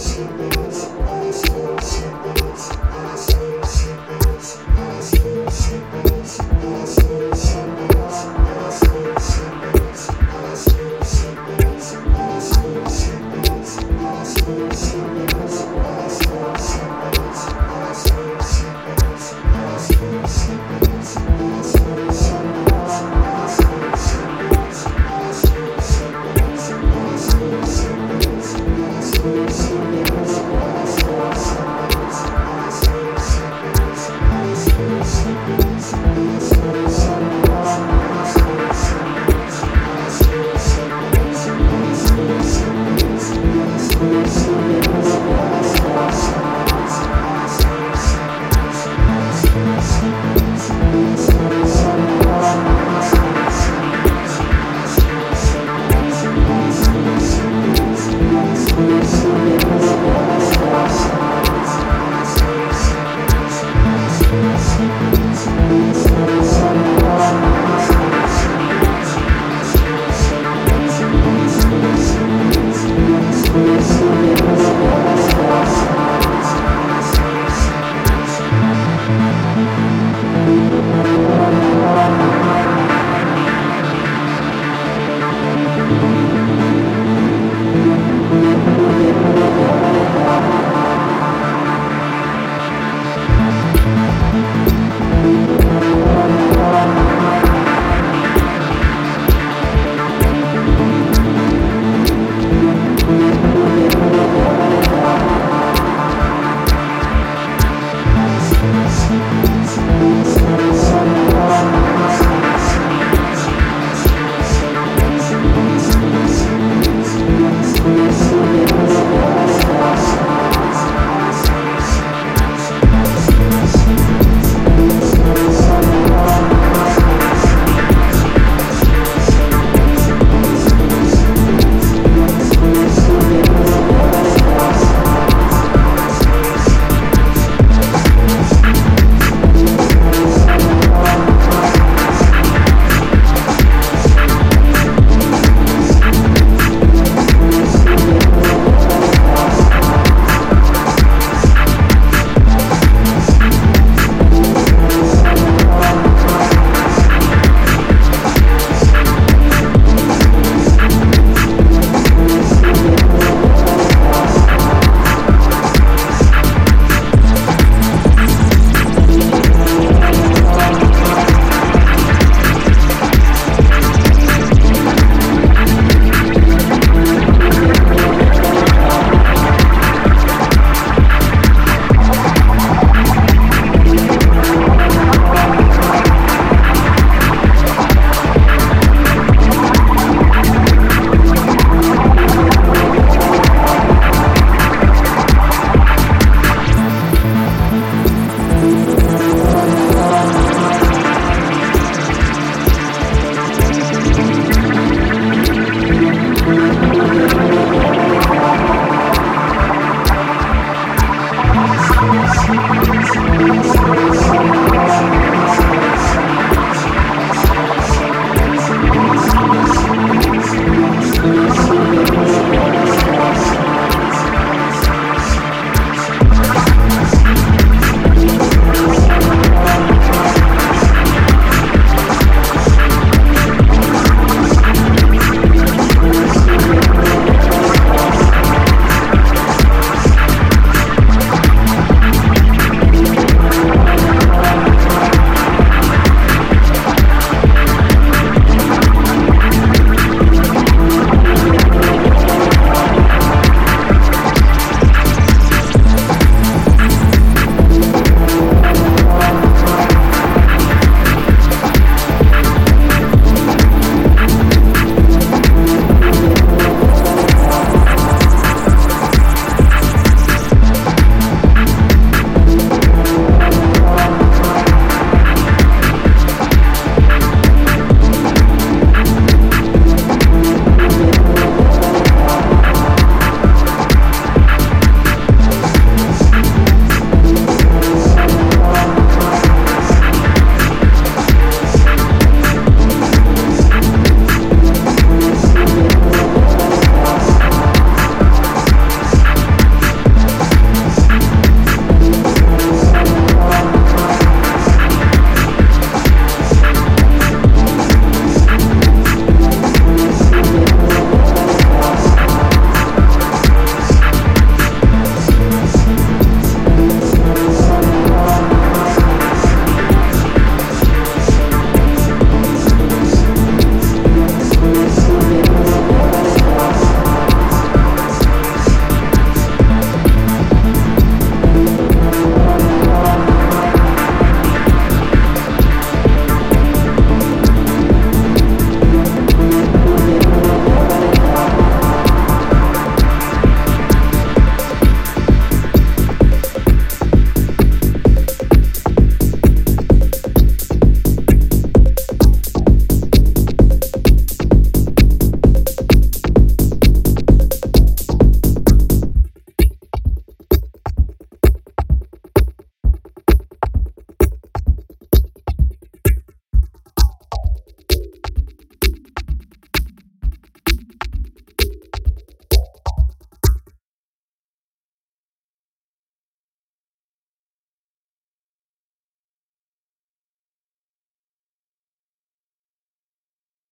Podcast. Christmas.